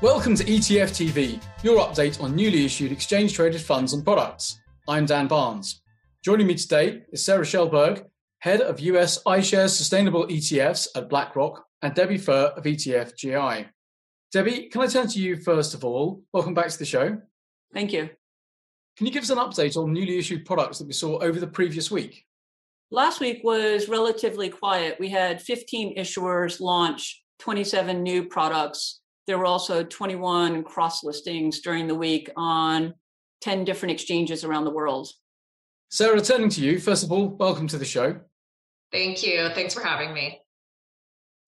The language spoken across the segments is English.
Welcome to ETF TV, your update on newly issued exchange traded funds and products. I'm Dan Barnes. Joining me today is Sarah Kjellberg, head of US iShares Sustainable ETFs at BlackRock, and Debbie Fuhr of ETF GI. Debbie, can I turn to you first of all? Welcome back to the show. Thank you. Can you give us an update on newly issued products that we saw over the previous week? Last week was relatively quiet. We had 15 issuers launch 27 new products there were also 21 cross listings during the week on 10 different exchanges around the world. Sarah, turning to you, first of all, welcome to the show. Thank you. Thanks for having me.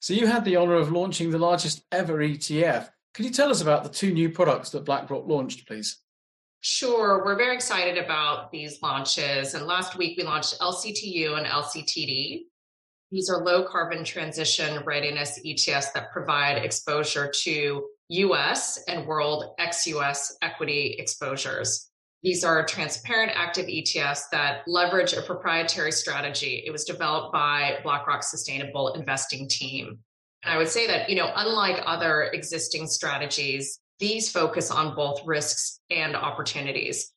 So, you had the honor of launching the largest ever ETF. Could you tell us about the two new products that BlackRock launched, please? Sure. We're very excited about these launches. And last week we launched LCTU and LCTD. These are low carbon transition readiness ETFs that provide exposure to US and world ex US equity exposures. These are transparent active ETFs that leverage a proprietary strategy. It was developed by BlackRock's sustainable investing team. And I would say that, you know, unlike other existing strategies, these focus on both risks and opportunities,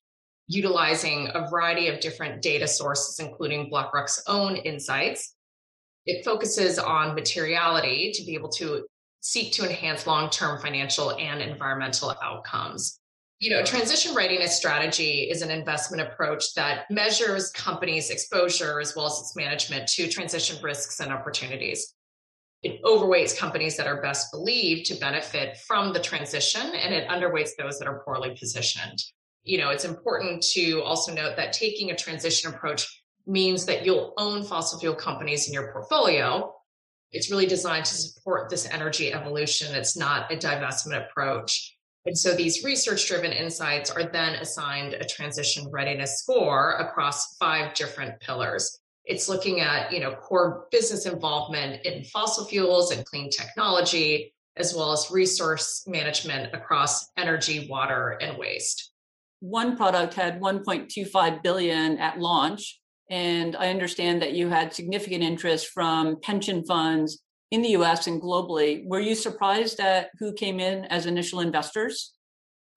utilizing a variety of different data sources, including BlackRock's own insights it focuses on materiality to be able to seek to enhance long term financial and environmental outcomes. You know, transition readiness strategy is an investment approach that measures companies' exposure as well as its management to transition risks and opportunities. It overweights companies that are best believed to benefit from the transition and it underweights those that are poorly positioned. You know, it's important to also note that taking a transition approach means that you'll own fossil fuel companies in your portfolio. It's really designed to support this energy evolution. It's not a divestment approach. And so these research driven insights are then assigned a transition readiness score across five different pillars. It's looking at, you know, core business involvement in fossil fuels and clean technology, as well as resource management across energy, water, and waste. One product had 1.25 billion at launch, and I understand that you had significant interest from pension funds in the US and globally. Were you surprised at who came in as initial investors?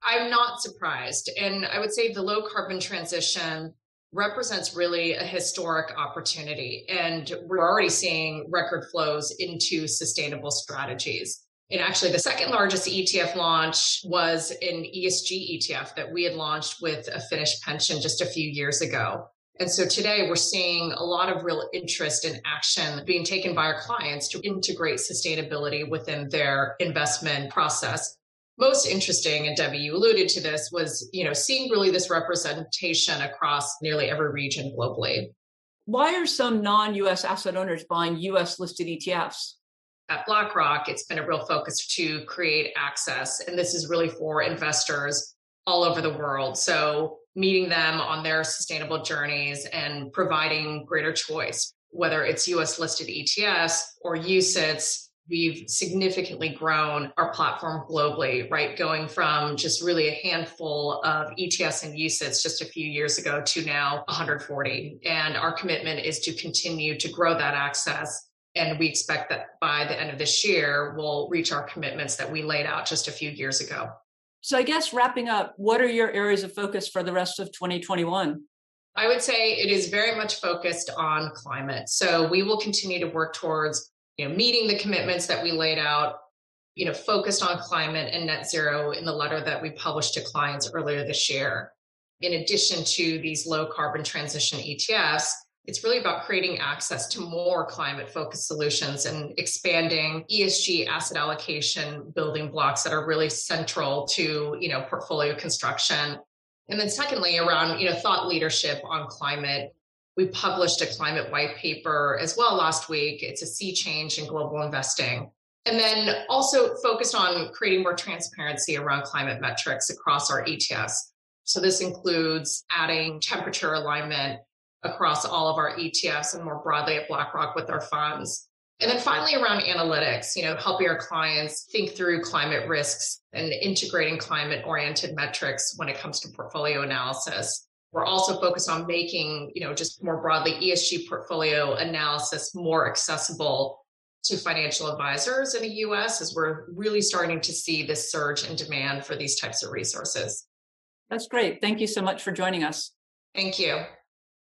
I'm not surprised. And I would say the low carbon transition represents really a historic opportunity. And we're already seeing record flows into sustainable strategies. And actually, the second largest ETF launch was an ESG ETF that we had launched with a Finnish pension just a few years ago. And so today we're seeing a lot of real interest and action being taken by our clients to integrate sustainability within their investment process. Most interesting, and Debbie, you alluded to this, was, you know, seeing really this representation across nearly every region globally. Why are some non-US asset owners buying US listed ETFs? At BlackRock, it's been a real focus to create access. And this is really for investors all over the world. So meeting them on their sustainable journeys and providing greater choice, whether it's US listed ETFs or UCITS. We've significantly grown our platform globally, right? Going from just really a handful of ETFs and UCITS just a few years ago to now 140. And our commitment is to continue to grow that access. And we expect that by the end of this year, we'll reach our commitments that we laid out just a few years ago. So I guess wrapping up, what are your areas of focus for the rest of 2021? I would say it is very much focused on climate. So we will continue to work towards, you know, meeting the commitments that we laid out, you know, focused on climate and net zero in the letter that we published to clients earlier this year. In addition to these low carbon transition ETFs, it's really about creating access to more climate focused solutions and expanding ESG asset allocation building blocks that are really central to, you know, portfolio construction. And then secondly, around, you know, thought leadership on climate. We published a climate white paper as well last week. It's a sea change in global investing. And then also focused on creating more transparency around climate metrics across our ETS. So this includes adding temperature alignment across all of our ETFs and more broadly at BlackRock with our funds. And then finally, around analytics, you know, helping our clients think through climate risks and integrating climate oriented metrics when it comes to portfolio analysis. We're also focused on making, you know, just more broadly ESG portfolio analysis more accessible to financial advisors in the US as we're really starting to see this surge in demand for these types of resources. That's great. Thank you so much for joining us. Thank you.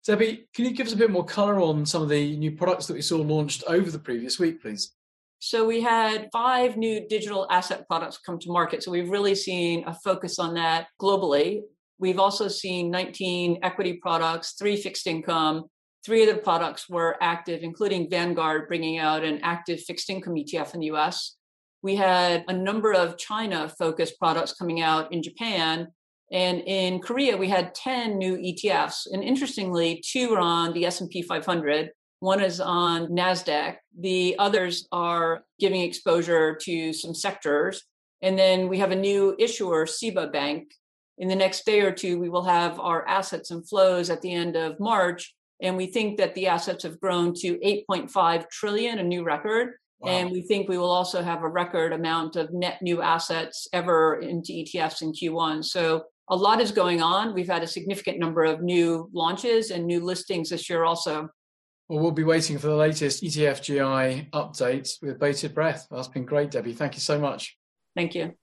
Debbie, can you give us a bit more color on some of the new products that we saw launched over the previous week, please? So we had five new digital asset products come to market. So we've really seen a focus on that globally. We've also seen 19 equity products, three fixed income. Three of the products were active, including Vanguard bringing out an active fixed income ETF in the US. We had a number of China focused products coming out in Japan and in Korea, we had 10 new ETFs. And interestingly, two are on the S&P 500. One is on NASDAQ. The others are giving exposure to some sectors. And then we have a new issuer, SIBA Bank. In the next day or two, we will have our assets and flows at the end of March. And we think that the assets have grown to 8.5 trillion, a new record. Wow. And we think we will also have a record amount of net new assets ever into ETFs in Q1. So a lot is going on. We've had a significant number of new launches and new listings this year also. Well, we'll be waiting for the latest ETF GI updates with bated breath. That's been great, Debbie. Thank you so much. Thank you.